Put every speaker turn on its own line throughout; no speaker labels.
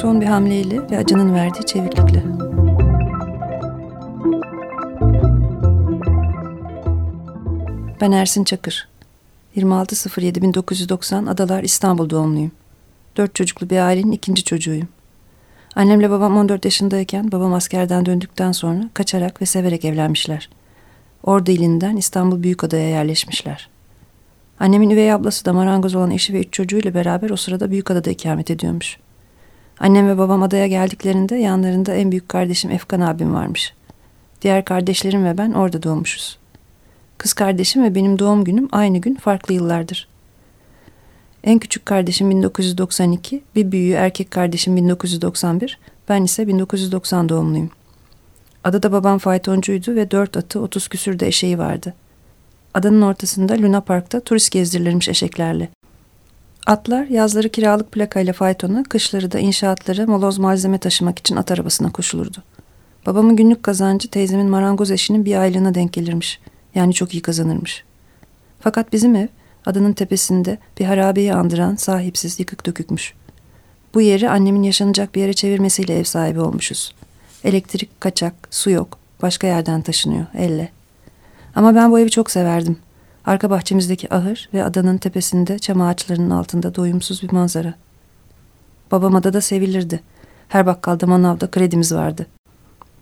Son bir hamleyle ve acının verdiği çeviklikle. Ben Ersin Çakır. 26.07.1990 Adalar İstanbul doğumluyum. Dört çocuklu bir ailenin ikinci çocuğuyum. Annemle babam 14 yaşındayken babam askerden döndükten sonra kaçarak ve severek evlenmişler. Ordu ilinden İstanbul Büyükada'ya yerleşmişler. Annemin üvey ablası da marangoz olan eşi ve üç çocuğuyla beraber o sırada Büyükada'da ikamet ediyormuş. Annem ve babam adaya geldiklerinde yanlarında en büyük kardeşim Efkan abim varmış. Diğer kardeşlerim ve ben orada doğmuşuz. Kız kardeşim ve benim doğum günüm aynı gün farklı yıllardır. En küçük kardeşim 1992, bir büyüğü erkek kardeşim 1991, ben ise 1990 doğumluyum. Adada babam faytoncuydu ve dört atı otuz küsürde eşeği vardı. Adanın ortasında Luna Park'ta turist gezdirilirmiş eşeklerle. Atlar yazları kiralık plakayla faytona, kışları da inşaatlara moloz malzeme taşımak için at arabasına koşulurdu. Babamın günlük kazancı teyzemin marangoz eşinin bir aylığına denk gelirmiş. Yani çok iyi kazanırmış. Fakat bizim ev adanın tepesinde bir harabeyi andıran sahipsiz yıkık dökükmüş. Bu yeri annemin yaşanacak bir yere çevirmesiyle ev sahibi olmuşuz. Elektrik kaçak, su yok. Başka yerden taşınıyor, elle. Ama ben bu evi çok severdim. Arka bahçemizdeki ahır ve adanın tepesinde çam ağaçlarının altında doyumsuz bir manzara. Babam adada sevilirdi. Her bakkalda manavda kredimiz vardı.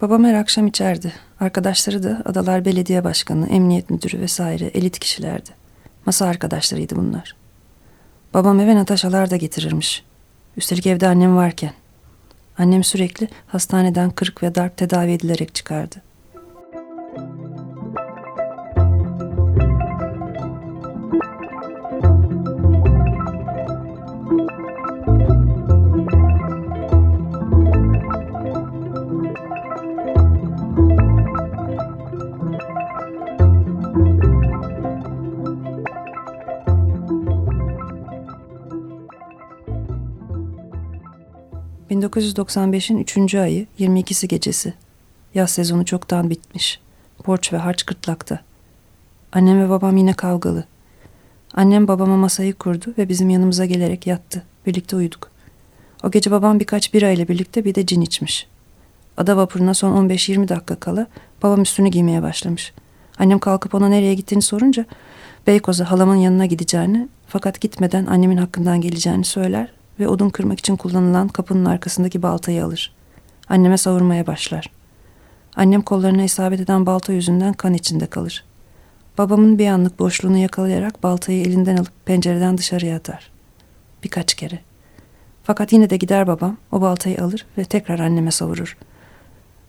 Babam her akşam içerdi. Arkadaşları da Adalar Belediye Başkanı, Emniyet Müdürü vesaire elit kişilerdi. Masa arkadaşlarıydı bunlar. Babam eve Nataşalar da getirirmiş. Üstelik evde annem varken. Annem sürekli hastaneden kırık ve darp tedavi edilerek çıkardı. 1995'in 3. ayı 22'si gecesi. Yaz sezonu çoktan bitmiş. Borç ve harç gırtlakta. Annem ve babam yine kavgalı. Annem babama masayı kurdu ve bizim yanımıza gelerek yattı. Birlikte uyuduk. O gece babam birkaç bira ile birlikte bir de cin içmiş. Ada vapuruna son 15-20 dakika kala babam üstünü giymeye başlamış. Annem kalkıp ona nereye gittiğini sorunca Beykoz'a halamın yanına gideceğini fakat gitmeden annemin hakkından geleceğini söyler ve odun kırmak için kullanılan kapının arkasındaki baltayı alır. Anneme savurmaya başlar. Annem kollarına isabet eden balta yüzünden kan içinde kalır. Babamın bir anlık boşluğunu yakalayarak baltayı elinden alıp pencereden dışarıya atar. Birkaç kere. Fakat yine de gider babam, o baltayı alır ve tekrar anneme savurur.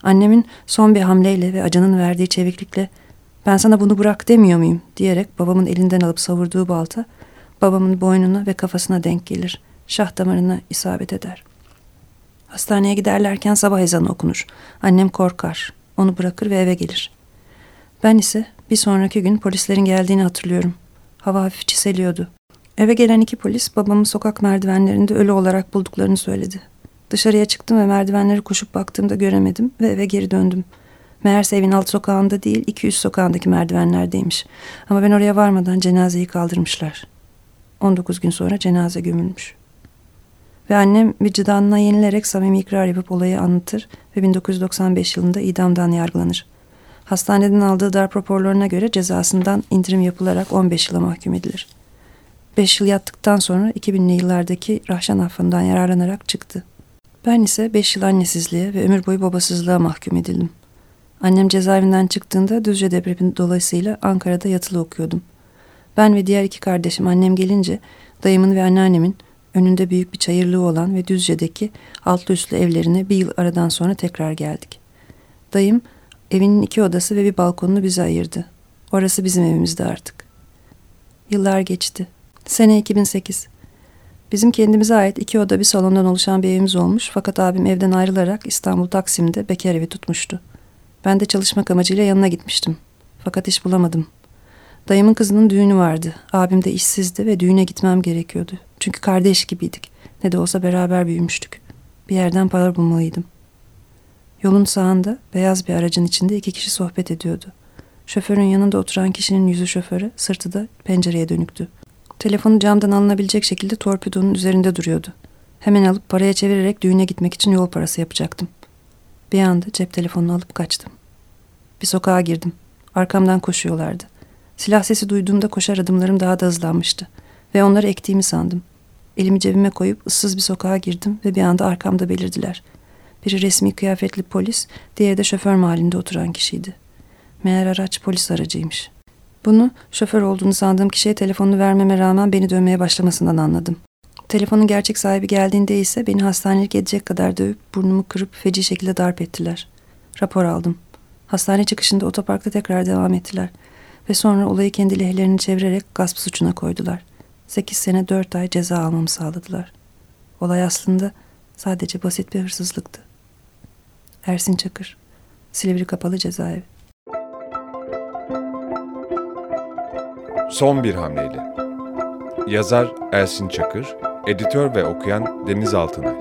Annemin son bir hamleyle ve acının verdiği çeviklikle ben sana bunu bırak demiyor muyum diyerek babamın elinden alıp savurduğu balta babamın boynuna ve kafasına denk gelir şah damarına isabet eder. Hastaneye giderlerken sabah ezanı okunur. Annem korkar. Onu bırakır ve eve gelir. Ben ise bir sonraki gün polislerin geldiğini hatırlıyorum. Hava hafif çiseliyordu. Eve gelen iki polis babamı sokak merdivenlerinde ölü olarak bulduklarını söyledi. Dışarıya çıktım ve merdivenleri koşup baktığımda göremedim ve eve geri döndüm. Meğerse evin alt sokağında değil iki üst sokağındaki merdivenlerdeymiş. Ama ben oraya varmadan cenazeyi kaldırmışlar. 19 gün sonra cenaze gömülmüş. Ve annem vicdanına yenilerek samimi ikrar yapıp olayı anlatır ve 1995 yılında idamdan yargılanır. Hastaneden aldığı darp raporlarına göre cezasından indirim yapılarak 15 yıla mahkum edilir. 5 yıl yattıktan sonra 2000'li yıllardaki Rahşan affından yararlanarak çıktı. Ben ise 5 yıl annesizliğe ve ömür boyu babasızlığa mahkum edildim. Annem cezaevinden çıktığında Düzce depremi dolayısıyla Ankara'da yatılı okuyordum. Ben ve diğer iki kardeşim annem gelince dayımın ve anneannemin önünde büyük bir çayırlığı olan ve Düzce'deki altlı üstlü evlerine bir yıl aradan sonra tekrar geldik. Dayım evinin iki odası ve bir balkonunu bize ayırdı. Orası bizim evimizdi artık. Yıllar geçti. Sene 2008. Bizim kendimize ait iki oda bir salondan oluşan bir evimiz olmuş fakat abim evden ayrılarak İstanbul Taksim'de bekar evi tutmuştu. Ben de çalışmak amacıyla yanına gitmiştim. Fakat iş bulamadım. Dayımın kızının düğünü vardı. Abim de işsizdi ve düğüne gitmem gerekiyordu. Çünkü kardeş gibiydik. Ne de olsa beraber büyümüştük. Bir yerden para bulmalıydım. Yolun sağında beyaz bir aracın içinde iki kişi sohbet ediyordu. Şoförün yanında oturan kişinin yüzü şoföre, sırtı da pencereye dönüktü. Telefonu camdan alınabilecek şekilde torpidonun üzerinde duruyordu. Hemen alıp paraya çevirerek düğüne gitmek için yol parası yapacaktım. Bir anda cep telefonunu alıp kaçtım. Bir sokağa girdim. Arkamdan koşuyorlardı. Silah sesi duyduğumda koşar adımlarım daha da hızlanmıştı. Ve onları ektiğimi sandım. Elimi cebime koyup ıssız bir sokağa girdim ve bir anda arkamda belirdiler. Biri resmi kıyafetli polis, diğeri de şoför mahallinde oturan kişiydi. Meğer araç polis aracıymış. Bunu şoför olduğunu sandığım kişiye telefonunu vermeme rağmen beni dövmeye başlamasından anladım. Telefonun gerçek sahibi geldiğinde ise beni hastanelik edecek kadar dövüp burnumu kırıp feci şekilde darp ettiler. Rapor aldım. Hastane çıkışında otoparkta tekrar devam ettiler. Ve sonra olayı kendi lehlerini çevirerek gasp suçuna koydular. Sekiz sene dört ay ceza almamı sağladılar. Olay aslında sadece basit bir hırsızlıktı. Ersin Çakır, Silivri Kapalı Cezaevi.
Son bir hamleyle. Yazar Ersin Çakır, editör ve okuyan Deniz Altınay.